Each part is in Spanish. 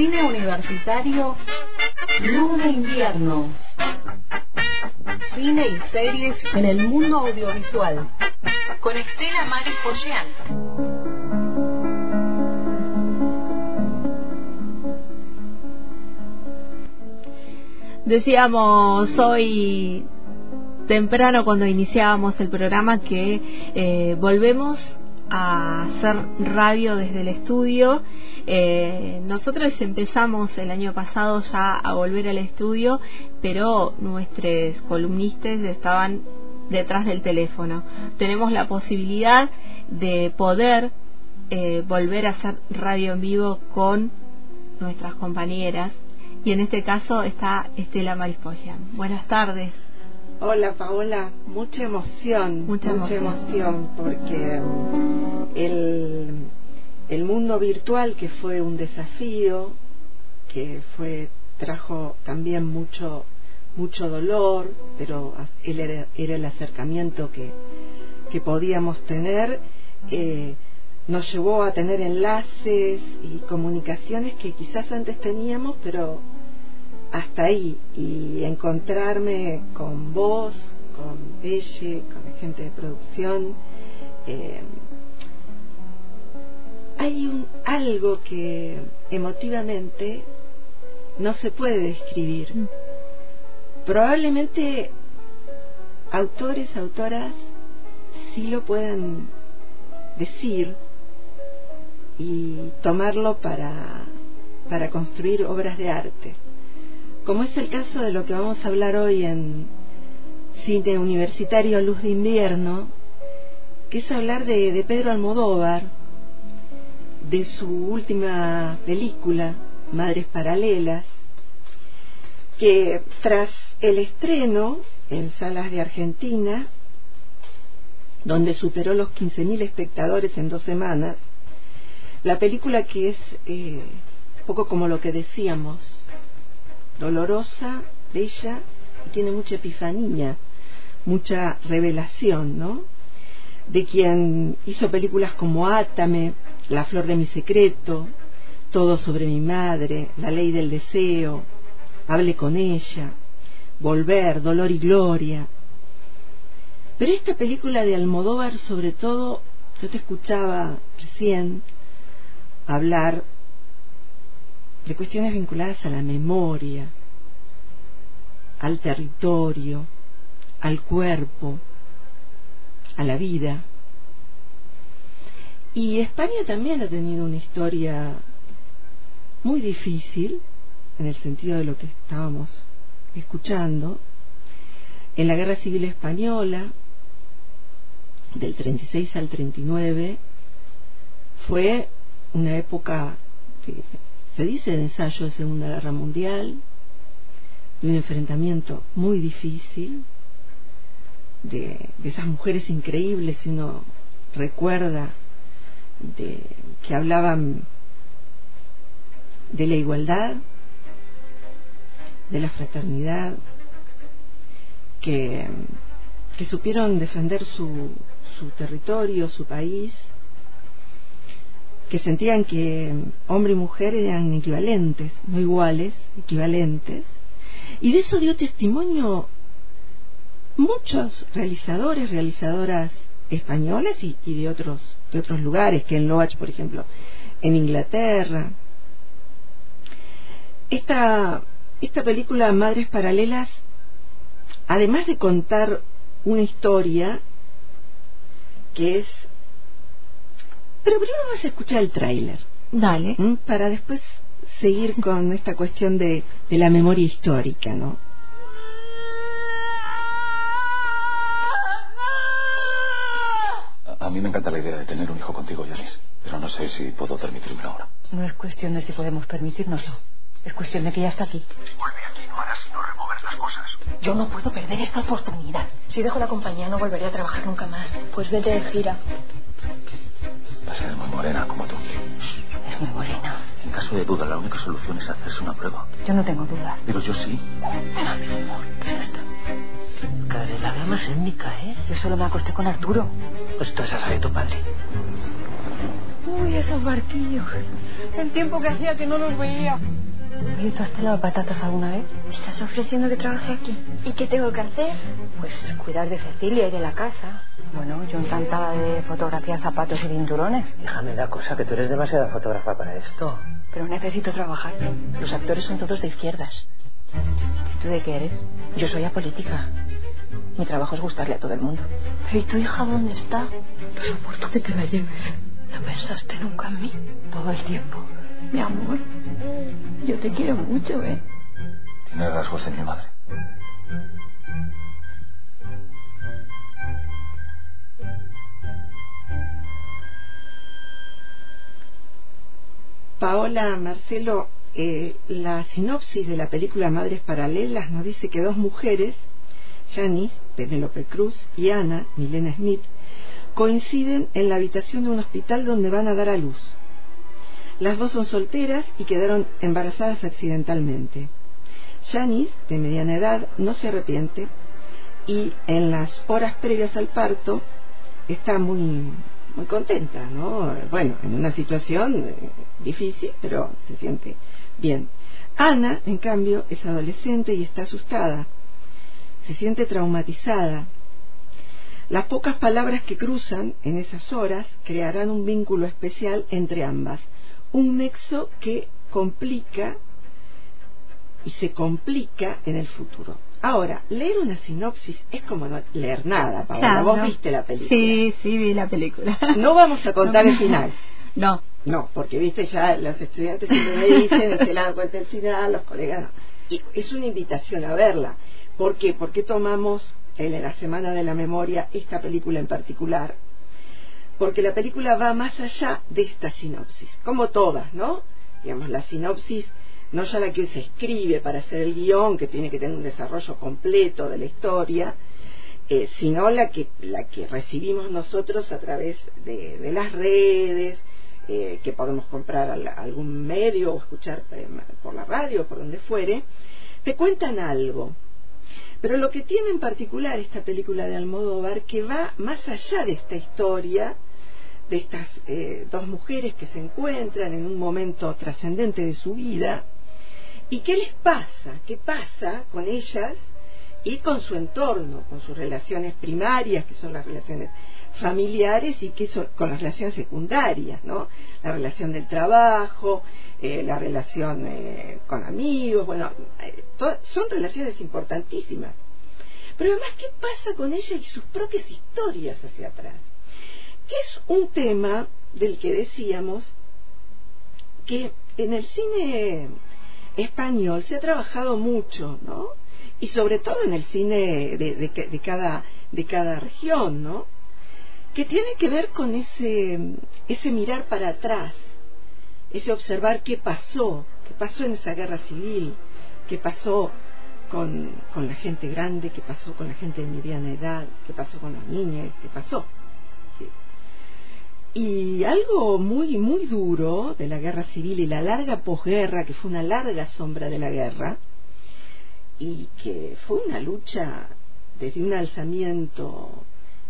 Cine universitario, Luz de invierno. Cine y series en el mundo audiovisual. Con Estela Maris Decíamos hoy temprano cuando iniciábamos el programa que eh, volvemos a hacer radio desde el estudio. Eh, nosotros empezamos el año pasado ya a volver al estudio, pero nuestros columnistas estaban detrás del teléfono. Tenemos la posibilidad de poder eh, volver a hacer radio en vivo con nuestras compañeras y en este caso está Estela Marispoyan. Buenas tardes. Hola Paola, mucha emoción, mucha, emoción. porque mm, el, el mundo virtual que fue un desafío, que fue trajo también mucho mucho dolor, pero era, era el acercamiento que, que podíamos tener, eh, nos llevó a tener enlaces y comunicaciones que quizás antes teníamos, pero hasta ahí y encontrarme con vos, con Belle, con gente de producción. Eh, hay un, algo que emotivamente no se puede describir. Mm. Probablemente autores, autoras sí lo puedan decir y tomarlo para, para construir obras de arte como es el caso de lo que vamos a hablar hoy en Cine Universitario Luz de Invierno, que es hablar de, Pedro Almodóvar, de su última película, Madres Paralelas, que tras el estreno en salas de Argentina, donde superó los 15.000 espectadores en dos semanas, la película que es eh, poco como lo que decíamos, dolorosa, bella y tiene mucha epifanía, mucha revelación, ¿no? De quien hizo películas como Átame, La flor de mi secreto, Todo sobre mi madre, La ley del deseo, Hable con ella, Volver, Dolor y Gloria. Pero esta película de Almodóvar, sobre todo, yo te escuchaba recién hablar de cuestiones vinculadas a la memoria, al territorio, al cuerpo, a la vida. Y España también ha tenido una historia muy difícil, en el sentido de lo que estábamos escuchando. En la Guerra Civil Española, del 36 al 39, fue una época que se dice de ensayo de Segunda Guerra Mundial, de un enfrentamiento muy difícil, de, esas mujeres increíbles, si uno recuerda de, que hablaban de la igualdad, de la fraternidad, que, que supieron defender su, su territorio, su país, que sentían que hombre y mujer eran equivalentes, no iguales, equivalentes, y de eso dio testimonio muchos realizadores, realizadoras españoles y, de otros de otros lugares, que en Loach, por ejemplo, en Inglaterra. Esta, esta película Madres Paralelas, además de contar una historia que es... Pero primero vamos a escuchar el tráiler. Dale. Para después seguir con esta cuestión de, de la memoria histórica, ¿no? Mí me encanta la idea de tener un hijo contigo, Yanis, pero no sé si puedo permitírmelo ahora. No es cuestión de si podemos permitírnoslo. Es cuestión de que ya está aquí. Vuelve aquí, no harás sino remover las cosas. Yo no puedo perder esta oportunidad. Si dejo la compañía no volveré a trabajar nunca más. Pues vete de gira. Va a ser muy morena como tú. Es muy morena. En caso de duda, la única solución es hacerse una prueba. Yo no tengo duda. Pero yo sí. ¿qué es esto? Cada vez más étnica, ¿eh? Yo solo me acosté con Arturo. Pues tú esa la de tu padre. Uy, esos barquillos. El tiempo que hacía que no los veía. Oye, ¿tú has pelado patatas alguna vez? ¿Me estás ofreciendo que trabaje aquí? ¿Y qué tengo que hacer? Pues cuidar de Cecilia y de la casa. Bueno, yo encantada de fotografiar zapatos y cinturones. Hija, me da cosa que tú eres demasiada fotógrafa para esto. Pero necesito trabajar. Los actores son todos de izquierdas. ¿Tú de qué eres? Yo soy apolítica. Mi trabajo es gustarle a todo el mundo. ¿Pero y tu hija dónde está? No soporto que te la lleves. ¿No pensaste nunca en mí? Todo el tiempo. Mi amor, yo te quiero mucho, ¿eh? Tiene rasgos de mi madre. Paola, Marcelo, eh, la sinopsis de la película Madres Paralelas nos dice que dos mujeres, Janice, Penélope Cruz, y Ana, Milena Smith, coinciden en la habitación de un hospital donde van a dar a luz. Las dos son solteras y quedaron embarazadas accidentalmente. Janice, de mediana edad, no se arrepiente y en las horas previas al parto está muy muy contenta, ¿no? Bueno, en una situación eh, difícil, pero se siente bien. Ana, en cambio, es adolescente y está asustada. Se siente traumatizada. Las pocas palabras que cruzan en esas horas crearán un vínculo especial entre ambas, un nexo que complica y se complica en el futuro. Ahora, leer una sinopsis es como no leer nada, Paola. Claro, Vos no. viste la película. Sí, sí, vi la película. No vamos a contar el final. No, No, porque viste ya los estudiantes siempre me dicen, se dan cuenta el final, los colegas no. Y es una invitación a verla. ¿Por qué? Porque tomamos en la Semana de la Memoria esta película en particular. Porque la película va más allá de esta sinopsis, como todas, ¿no? Digamos, la sinopsis no ya la que se escribe para hacer el guion, que tiene que tener un desarrollo completo de la historia, eh, sino la que, la que recibimos nosotros a través de, las redes, eh, que podemos comprar a algún medio o escuchar eh, por la radio, por donde fuere, te cuentan algo. Pero lo que tiene en particular esta película de Almodóvar, que va más allá de esta historia, de estas eh, dos mujeres que se encuentran en un momento trascendente de su vida, y qué les pasa, qué pasa con ellas y con su entorno, con sus relaciones primarias, que son las relaciones familiares y que con las relaciones secundarias, ¿no? La relación del trabajo, eh, la relación eh, con amigos, bueno, son relaciones importantísimas. Pero además, ¿qué pasa con ella y sus propias historias hacia atrás? Es un tema del que decíamos que en el cine español se ha trabajado mucho, ¿no? Y sobre todo en el cine de, de, de cada de cada región, ¿no? que tiene que ver con ese, ese mirar para atrás, ese observar qué pasó, qué pasó en esa guerra civil, qué pasó con, con la gente grande, qué pasó con la gente de mediana edad, qué pasó con los niños, qué pasó. Y algo muy, muy duro de la guerra civil y la larga posguerra, que fue una larga sombra de la guerra, y que fue una lucha desde un alzamiento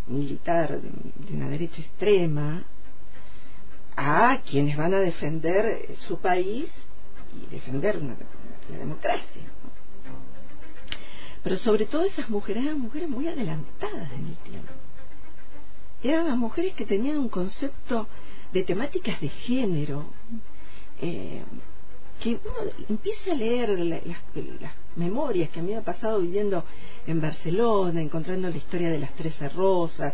militar de una derecha extrema a quienes van a defender su país y defender una, la democracia. Pero sobre todo esas mujeres eran mujeres muy adelantadas en el tiempo. Eran las mujeres que tenían un concepto de temáticas de género, eh, que uno empieza a leer la, las, memorias que a mí me ha pasado viviendo en Barcelona, encontrando la historia de las Trece Rosas,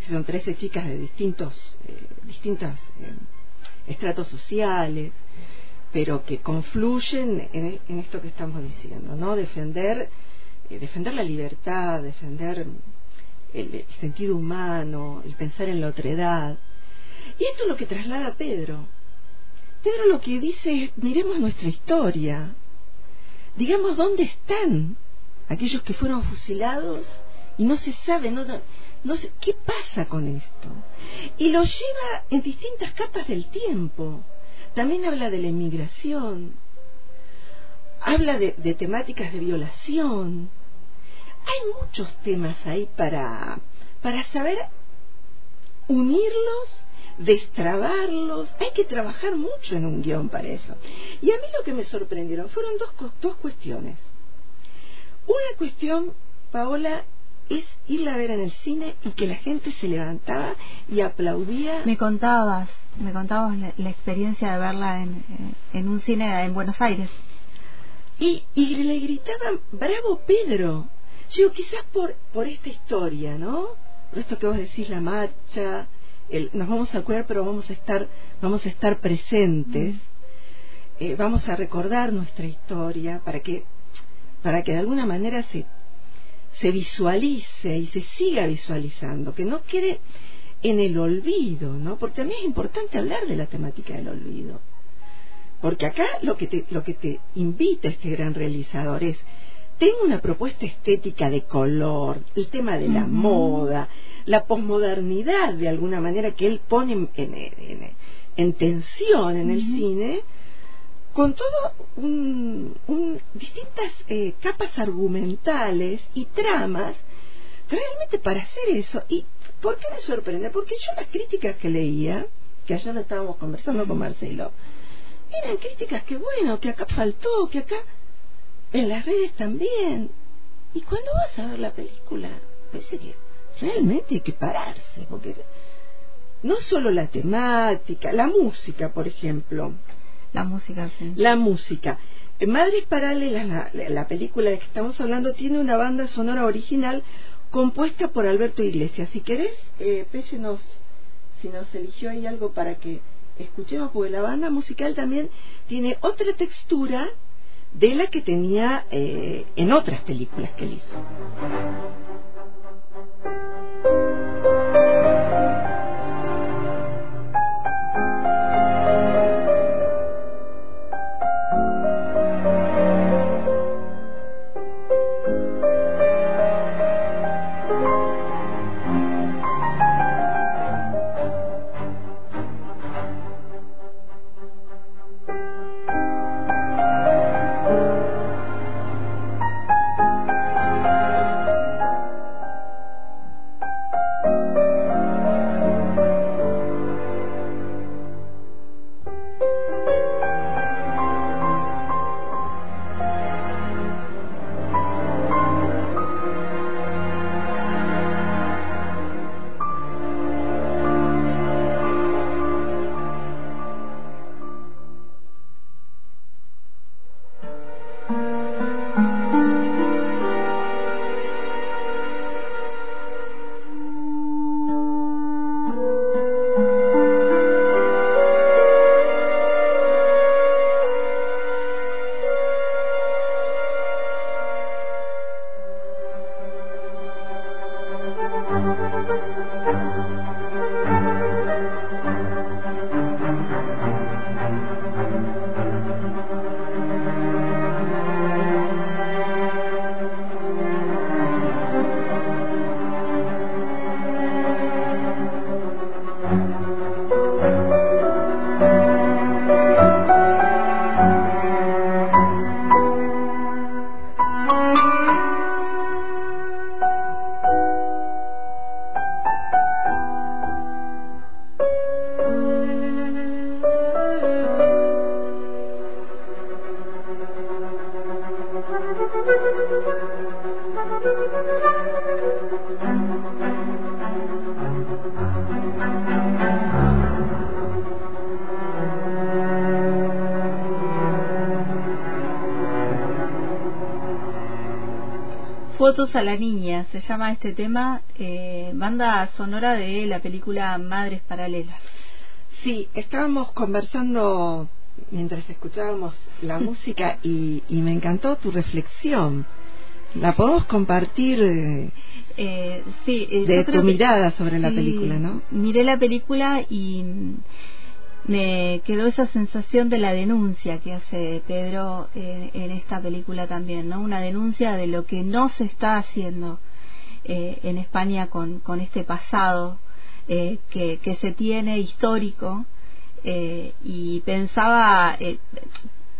que son trece chicas de distintos, eh, eh, estratos sociales, pero que confluyen en, esto que estamos diciendo, ¿no? Defender, defender la libertad, defender el, sentido humano, el pensar en la otredad. Y esto es lo que traslada Pedro. Pedro lo que dice es, miremos nuestra historia, digamos dónde están aquellos que fueron fusilados y no se sabe, no, no sé, ¿qué pasa con esto? Y lo lleva en distintas capas del tiempo. También habla de la inmigración, habla de temáticas de violación. Hay muchos temas ahí para, para saber unirlos destrabarlos. Hay que trabajar mucho en un guion para eso. Y a mí lo que me sorprendieron fueron dos, dos cuestiones. Una cuestión, Paola, es irla a ver en el cine y que la gente se levantaba y aplaudía. Me contabas, me contabas la, experiencia de verla en, en, un cine en Buenos Aires. Y, y le gritaban, bravo Pedro. Yo quizás por, por esta historia, ¿no? Por esto que vos decís, la marcha, el, nos vamos a acuerdar, pero vamos a estar, vamos a estar presentes. Eh, vamos a recordar nuestra historia para que, para que de alguna manera se se visualice y se siga visualizando, que no quede en el olvido, ¿no? Porque también es importante hablar de la temática del olvido. Porque acá lo que te, lo que te invita este gran realizador es, tengo una propuesta estética de color, el tema de la moda, la posmodernidad de alguna manera que él pone en, en, tensión en el cine, con todo un, distintas eh, capas argumentales y tramas realmente para hacer eso. ¿Y por qué me sorprende? Porque yo las críticas que leía, que ayer no estábamos conversando con Marcelo, eran críticas que bueno, que acá faltó, que acá en las redes también. Y cuando vas a ver la película, en serio, realmente hay que pararse, porque no solo la temática, la música, por ejemplo, la música, sí. La música. Madres Paralelas, la, la, película de que estamos hablando, tiene una banda sonora original compuesta por Alberto Iglesias. Si querés, eh, nos, si nos eligió ahí algo para que escuchemos, porque la banda musical también tiene otra textura de la que tenía eh, en otras películas que él hizo. Fotos a la niña, se llama este tema, eh, banda sonora de la película Madres Paralelas. Sí, estábamos conversando mientras escuchábamos la música y, me encantó tu reflexión. La podemos compartir eh, eh sí, eh, de tu mirada sobre la película, ¿no? Miré la película y me quedó esa sensación de la denuncia que hace Pedro en, esta película también, ¿no? Una denuncia de lo que no se está haciendo eh, en España con, con este pasado eh, que, que se tiene histórico eh, y pensaba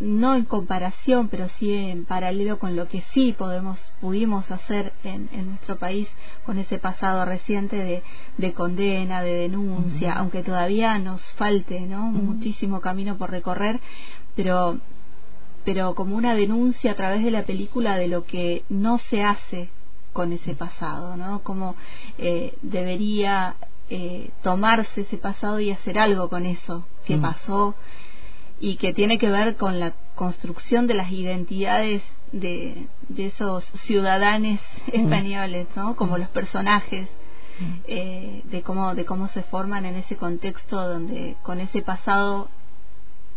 no en comparación, pero sí en paralelo con lo que sí podemos pudimos hacer en, en nuestro país con ese pasado reciente de, de condena, de denuncia, aunque todavía nos falte ¿no? muchísimo camino por recorrer, pero pero como una denuncia a través de la película de lo que no se hace con ese pasado, ¿no? Como eh, debería eh, tomarse ese pasado y hacer algo con eso que pasó y que tiene que ver con la construcción de las identidades de, de esos ciudadanos españoles, ¿no? Como los personajes. Eh, de cómo de cómo se forman en ese contexto donde con ese pasado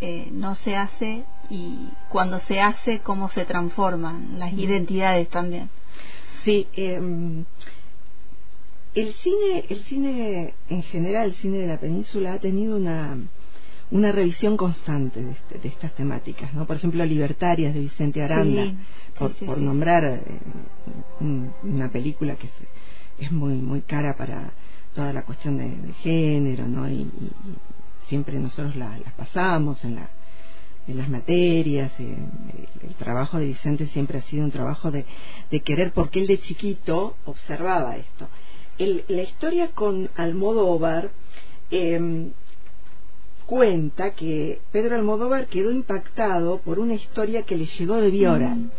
eh, no se hace y cuando se hace cómo se transforman las identidades también sí eh, el cine el cine en general el cine de la península ha tenido una una revisión constante de, este, de estas temáticas, ¿no? Por ejemplo, Libertarias de Vicente Aranda, Sí, por, sí, sí, por nombrar eh, un- una película que es, es muy muy cara para toda la cuestión de, de género, ¿no? Y, y- y siempre nosotros la- las pasamos en la en las materias, eh, el, el trabajo de Vicente siempre ha sido un trabajo de, de querer, porque él de chiquito observaba esto. El- la historia con Almodóvar eh, cuenta que Pedro Almodóvar quedó impactado por una historia que le llegó de vía oral.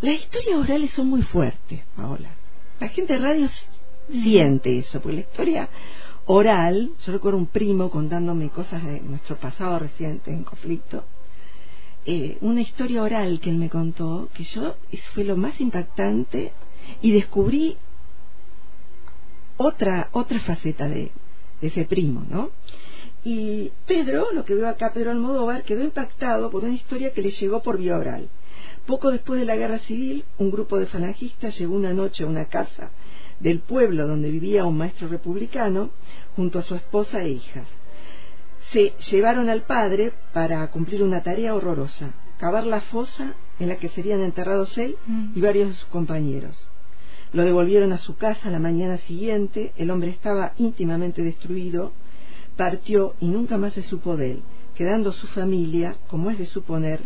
Las historias orales son muy fuertes, Paola. La gente de radio s- siente eso, porque la historia oral, yo recuerdo un primo contándome cosas de nuestro pasado reciente en conflicto, eh, una historia oral que él me contó, que yo fue lo más impactante y descubrí otra otra faceta de, de ese primo, ¿no? Y Pedro, lo que veo acá, Pedro Almodóvar, quedó impactado por una historia que le llegó por vía oral. Poco después de la guerra civil, un grupo de falangistas llegó una noche a una casa del pueblo donde vivía un maestro republicano junto a su esposa e hijas. Se llevaron al padre para cumplir una tarea horrorosa, cavar la fosa en la que serían enterrados él y varios de sus compañeros. Lo devolvieron a su casa la mañana siguiente, el hombre estaba íntimamente destruido, partió y nunca más se supo de él, quedando su familia, como es de suponer,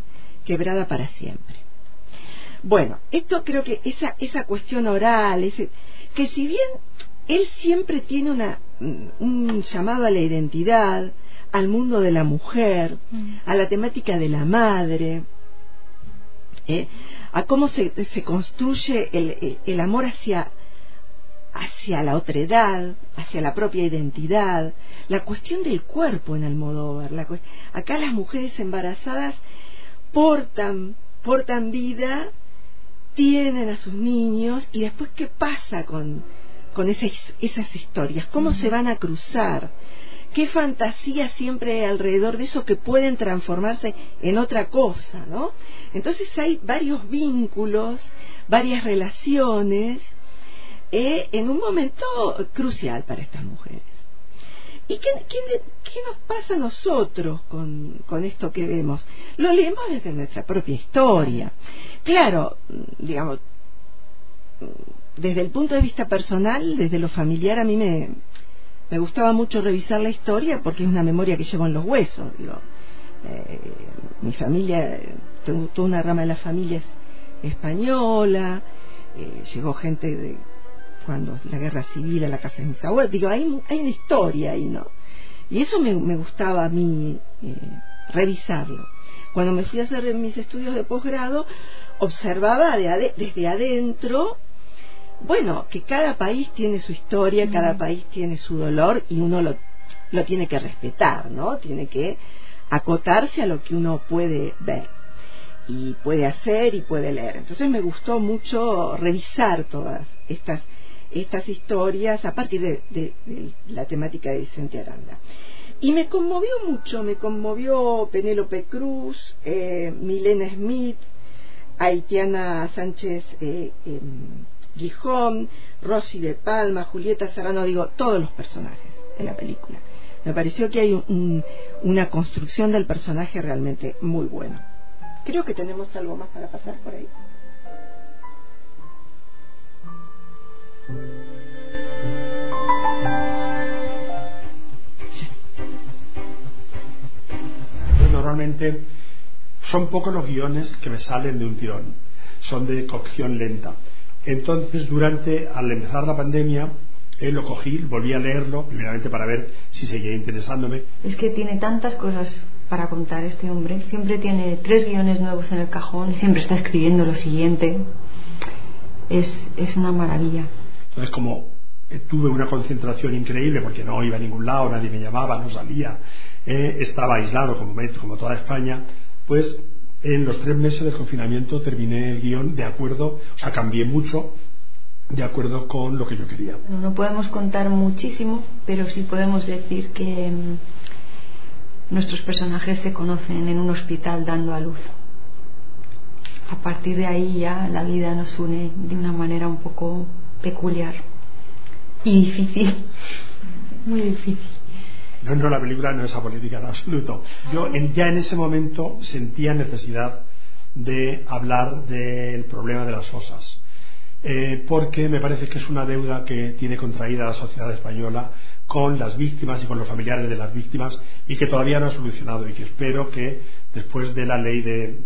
quebrada para siempre. Bueno, esto creo que esa, esa cuestión oral, ese, que si bien él siempre tiene una, mm, un llamado a la identidad, al mundo de la mujer, a la temática de la madre, ¿eh? a cómo se, se construye el, el- el amor hacia, hacia la otredad, hacia la propia identidad, la cuestión del cuerpo en Almodóvar. La, acá las mujeres embarazadas portan, portan vida, tienen a sus niños y después qué pasa con, con esas, esas historias, cómo se van a cruzar, qué fantasía siempre hay alrededor de eso que pueden transformarse en otra cosa, ¿no? Entonces hay varios vínculos, varias relaciones, eh, en un momento crucial para estas mujeres. ¿Y qué, qué, qué nos pasa a nosotros con, con esto que vemos? Lo leemos desde nuestra propia historia. Claro, digamos, desde el punto de vista personal, desde lo familiar, a mí me, me gustaba mucho revisar la historia porque es una memoria que llevo en los huesos. Digo, eh, mi familia, tengo toda una rama de la familia es española, eh, llegó gente de cuando la guerra civil a la casa de mis abuelos, digo, hay, hay una historia ahí, ¿no? Y eso me, me gustaba a mí eh, revisarlo. Cuando me fui a hacer mis estudios de posgrado, observaba de ade- desde adentro, bueno, que cada país tiene su historia, cada país tiene su dolor y uno lo, lo tiene que respetar, ¿no? Tiene que acotarse a lo que uno puede ver y puede hacer y puede leer. Entonces me gustó mucho revisar todas estas estas historias a partir de, de- de la temática de Vicente Aranda. Y me conmovió mucho, me conmovió Penélope Cruz, eh, Milena Smith, Haitiana Sánchez eh, em, Gijón, Rosy de Palma, Julieta Serrano, digo, todos los personajes en la película. Me pareció que hay un- un- una construcción del personaje realmente muy buena. Creo que tenemos algo más para pasar por ahí. Normalmente son pocos los guiones que me salen de un tirón, son de cocción lenta. Entonces, durante, al empezar la pandemia, eh, lo cogí, volví a leerlo, primeramente para ver si seguía interesándome. Es que tiene tantas cosas para contar este hombre, siempre tiene tres guiones nuevos en el cajón, siempre está escribiendo lo siguiente. Es, es una maravilla. Entonces, como eh, tuve una concentración increíble porque no iba a ningún lado, nadie me llamaba, no salía, eh, estaba aislado como, como toda España, pues en los tres meses de confinamiento terminé el guion de acuerdo, o sea, cambié mucho de acuerdo con lo que yo quería. No podemos contar muchísimo, pero sí podemos decir que mm, nuestros personajes se conocen en un hospital dando a luz. A partir de ahí ya la vida nos une de una manera un poco peculiar y difícil, muy difícil. No, no, la película no es apolítica en absoluto. Yo ya en ese momento sentía necesidad de hablar del problema de las fosas, eh, porque me parece que es una deuda que tiene contraída la sociedad española con las víctimas y con los familiares de las víctimas y que todavía no ha solucionado y que espero que después de la ley de,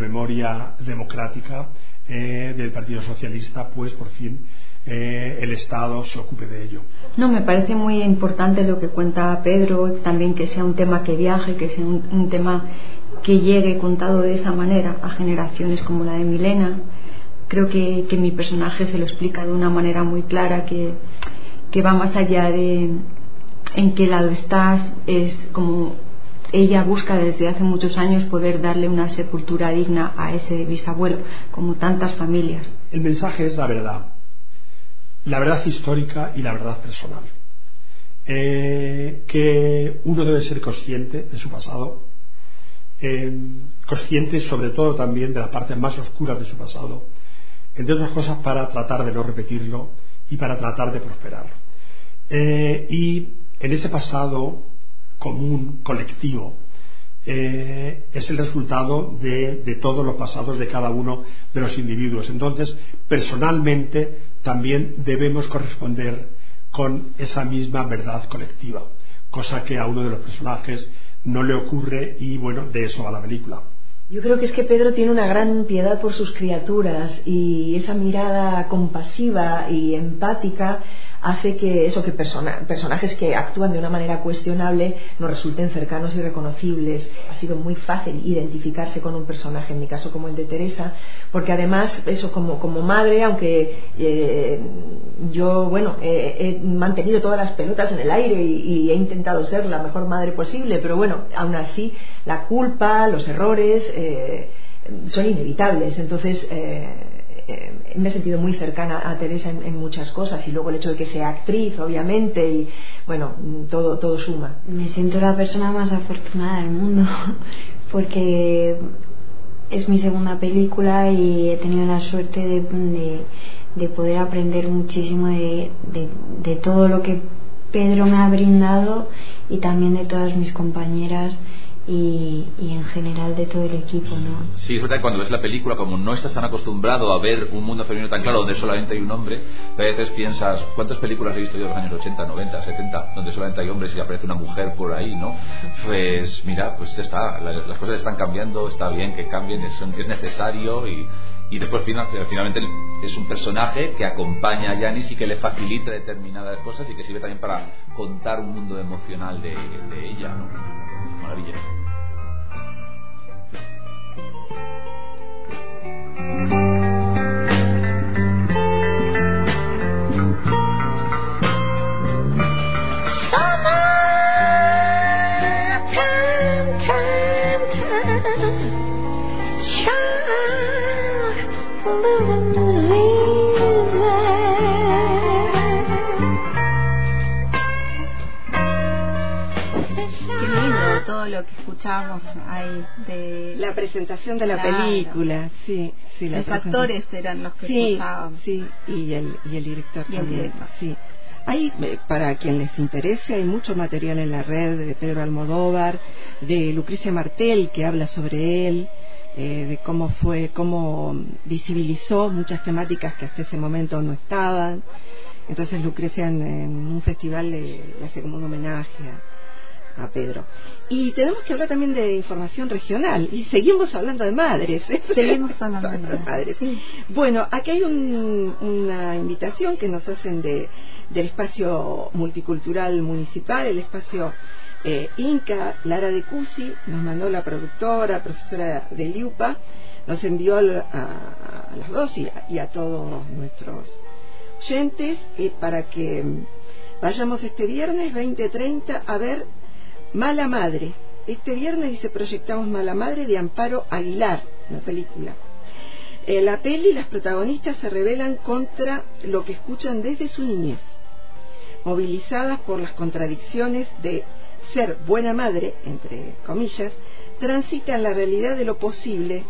memoria democrática eh, del Partido Socialista, pues por fin eh, el Estado se ocupe de ello. No, me parece muy importante lo que cuenta Pedro, también que sea un tema que viaje, que sea un, tema que llegue contado de esa manera a generaciones como la de Milena. Creo que, mi personaje se lo explica de una manera muy clara, que, que va más allá de en qué lado estás, es como ella busca desde hace muchos años poder darle una sepultura digna a ese bisabuelo, como tantas familias. El mensaje es la verdad la verdad histórica y la verdad personal. Eh, que uno debe ser consciente de su pasado, eh, consciente sobre todo también de la parte más oscura de su pasado, entre otras cosas para tratar de no repetirlo y para tratar de prosperar. Eh, y en ese pasado común, colectivo, es el resultado de, de, todos los pasados de cada uno de los individuos. Entonces, personalmente, también debemos corresponder con esa misma verdad colectiva, cosa que a uno de los personajes no le ocurre y bueno, de eso va la película. Yo creo que es que Pedro tiene una gran piedad por sus criaturas y esa mirada compasiva y empática hace que eso que personajes que actúan de una manera cuestionable nos resulten cercanos y reconocibles. Ha sido muy fácil identificarse con un personaje, en mi caso como el de Teresa, porque además eso como, madre, aunque eh, yo bueno he mantenido todas las pelotas en el aire y, he intentado ser la mejor madre posible, pero bueno, aún así la culpa, los errores eh, son inevitables. Entonces eh, me he sentido muy cercana a Teresa en, muchas cosas y luego el hecho de que sea actriz, obviamente, y bueno, todo, todo suma. Me siento la persona más afortunada del mundo porque es mi segunda película y he tenido la suerte de, de, poder aprender muchísimo de, de todo lo que Pedro me ha brindado y también de todas mis compañeras y, en general de todo el equipo, ¿no? Sí, es verdad que cuando ves la película, como no estás tan acostumbrado a ver un mundo femenino tan claro donde solamente hay un hombre, a veces piensas, ¿cuántas películas he visto yo en los años 80, 90, 70, donde solamente hay hombres y aparece una mujer por ahí, ¿no? Pues mira, pues está, las, cosas están cambiando, está bien que cambien, es necesario y, y después finalmente es un personaje que acompaña a Yanis y que le facilita determinadas cosas y que sirve también para contar un mundo emocional de, de ella, ¿no? Maravilla. Ahí de la presentación de la película, sí, sí, los actores eran los que sí, Sí, y el, y el director también, sí. Hay, eh, para quien les interese, hay mucho material en la red de Pedro Almodóvar, de Lucrecia Martel, que habla sobre él, eh, de cómo fue, cómo visibilizó muchas temáticas que hasta ese momento no estaban. Entonces Lucrecia en, un festival le, hace como un homenaje a Pedro. Y tenemos que hablar también de información regional y seguimos hablando de madres. ¿eh? Seguimos hablando de madres. Bueno, aquí hay una invitación que nos hacen de, del espacio multicultural municipal, el espacio eh, Inca, Lara de Cusi, nos mandó la productora, profesora de Liupa, nos envió a, las dos y a, todos nuestros oyentes eh, para que vayamos este viernes 20.30 a ver Mala Madre. Este viernes dice proyectamos Mala Madre de Amparo Aguilar, una película. En la peli las protagonistas se rebelan contra lo que escuchan desde su niñez, movilizadas por las contradicciones de ser buena madre, entre comillas, transitan la realidad de lo posible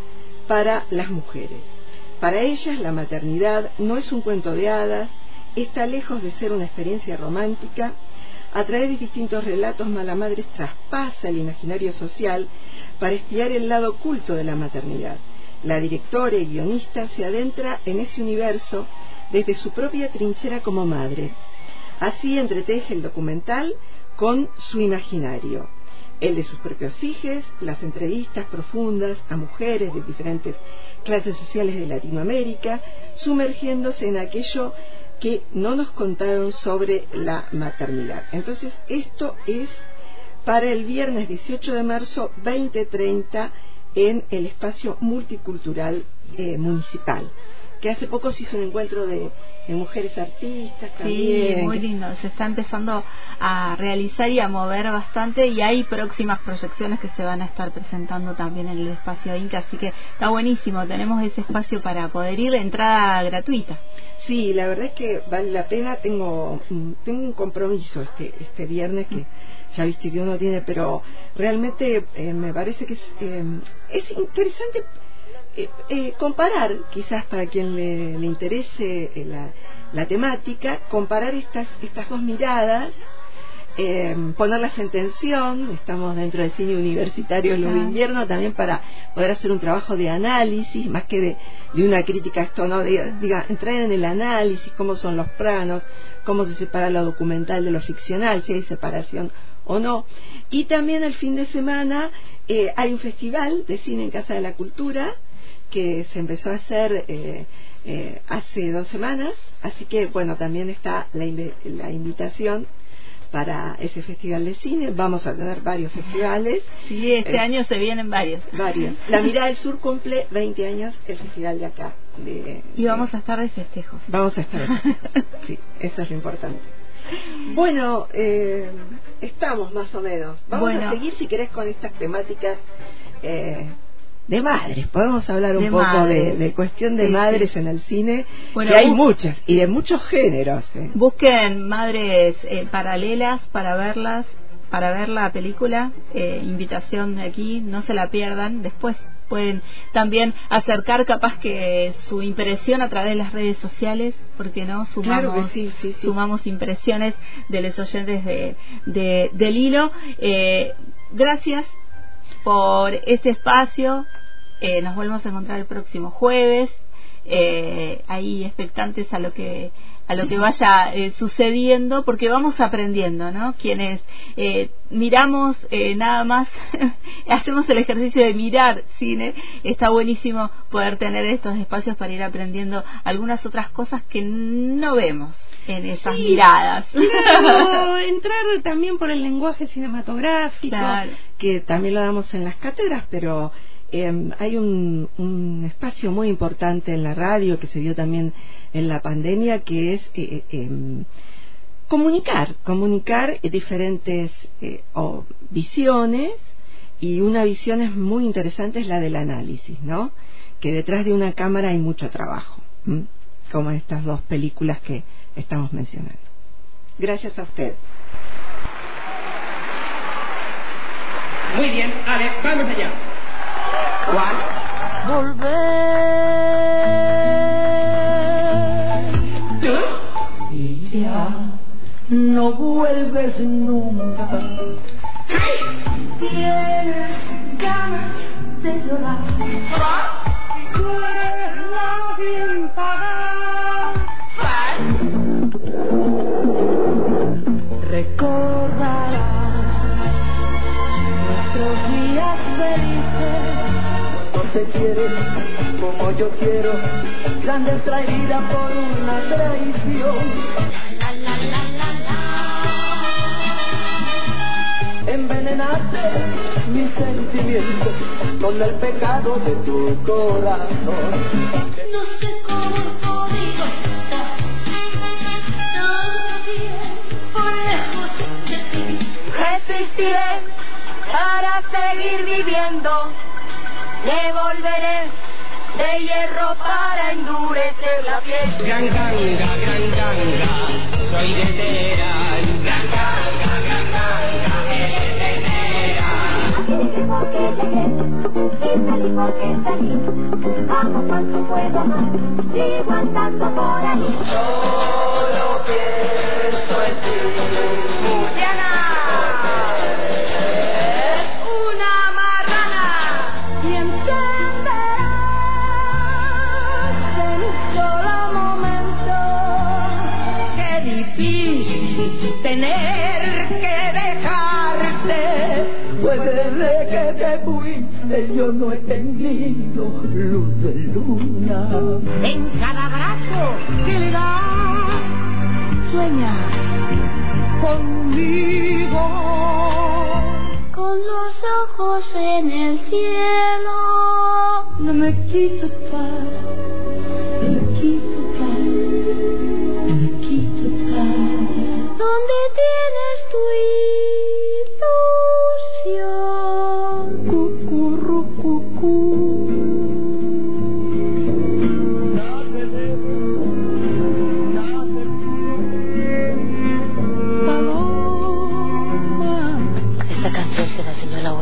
para las mujeres. Para ellas la maternidad no es un cuento de hadas, está lejos de ser una experiencia romántica, a través de distintos relatos Malamadres traspasa el imaginario social para espiar el lado oculto de la maternidad. La directora y guionista se adentra en ese universo desde su propia trinchera como madre. Así entreteje el documental con su imaginario, el de sus propios hijos, las entrevistas profundas a mujeres de diferentes clases sociales de Latinoamérica, sumergiéndose en aquello que no nos contaron sobre la maternidad. Entonces, esto es para el viernes 18 de marzo 2030 en el espacio multicultural eh, municipal que hace poco se hizo un encuentro de, mujeres artistas también. Sí, muy lindo. Se está empezando a realizar y a mover bastante y hay próximas proyecciones que se van a estar presentando también en el espacio Inca, así que está buenísimo. Tenemos ese espacio para poder ir, entrada gratuita. Sí, la verdad es que vale la pena. Tengo tengo un compromiso este este viernes que ya viste que uno tiene, pero realmente eh, me parece que es, eh, es interesante eh, eh, comparar, quizás para quien le, interese eh, la, temática, comparar estas, estas dos miradas, ponerlas en tensión, estamos dentro del cine universitario en de invierno, también para poder hacer un trabajo de análisis, más que de, de una crítica, esto no, diga, entrar en el análisis, cómo son los planos, cómo se separa lo documental de lo ficcional, si hay separación o no. Y también el fin de semana hay un festival de cine en Casa de la Cultura, que se empezó a hacer eh, eh, hace dos semanas, así que bueno, también está la, la invitación para ese festival de cine. Vamos a tener varios festivales. Sí, este eh, año se vienen varios. Varios. La Mirada del Sur cumple 20 años el festival de acá. y vamos a estar de festejos. Vamos a estar de festejos. sí, eso es lo importante. Bueno, estamos más o menos. Vamos a seguir si querés con estas temáticas de madres. Podemos hablar un poco de, cuestión de madres en el cine, bueno, hay muchas y de muchos géneros. ¿eh? Busquen madres eh, paralelas para verlas, para ver la película. Eh, invitación de aquí, no se la pierdan. Después pueden también acercar capaz que su impresión a través de las redes sociales, porque no sumamos, sumamos impresiones de los oyentes de, de del hilo. gracias por este espacio. Eh, nos volvemos a encontrar el próximo jueves. Eh, ahí expectantes a lo que a lo que vaya eh, sucediendo porque vamos aprendiendo no quienes eh, miramos eh, nada más hacemos el ejercicio de mirar cine está buenísimo poder tener estos espacios para ir aprendiendo algunas otras cosas que no vemos en esas miradas. entrar también por el lenguaje cinematográfico, que también lo damos en las cátedras, pero eh, hay un, espacio muy importante en la radio que se dio también en la pandemia que es eh, eh em, comunicar, comunicar diferentes eh, visiones y una visión es muy interesante es la del análisis, ¿no? Que detrás de una cámara hay mucho trabajo, como estas dos películas que estamos mencionando. Gracias a usted. Muy bien, Ale, vamos allá. ¿Cuál? Volver. ¿Tú? Y ya no vuelves nunca. Tienes ganas de llorar. Tú eres la bien pagada. Recordarás felices. No te quieres como yo quiero, grandes traída por una traición. Envenenaste mis sentimientos con el pecado de tu corazón. No sé cómo podido estar tanto tiempo lejos de ti. Resistiré para seguir viviendo. Devolveré de hierro para endurecer la piel. Gran ganga, gran ganga, soy de Teherán. Gran ganga, gran ganga, eres de Teherán. Amo cuanto puedo más, sigo andando por ahí. Solo pienso en ti. Murciana. Yo no he tenido luz de luna. En cada abrazo que le das, sueñas conmigo. Con los ojos en el cielo. No me quito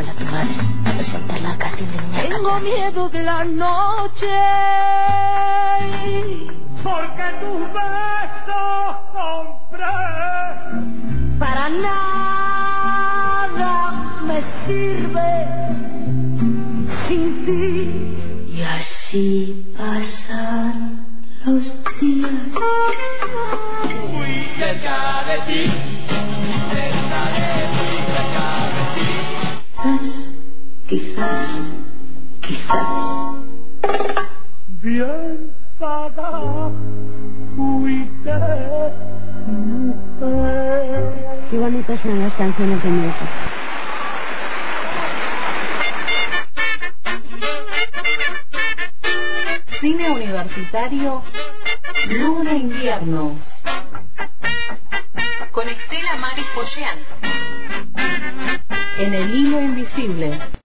a tu madre a presentarla al casting de niña Tengo miedo de la noche. Porque tus besos compré. Para nada me sirve sin ti. Y así pasan los días. Muy cerca de ti. Quizás, quizás. Bien para fuiste mujer. Qué bonitas son las canciones de mi época. Cine Universitario Luna Invierno con Estela Maris Pollán en el hilo invisible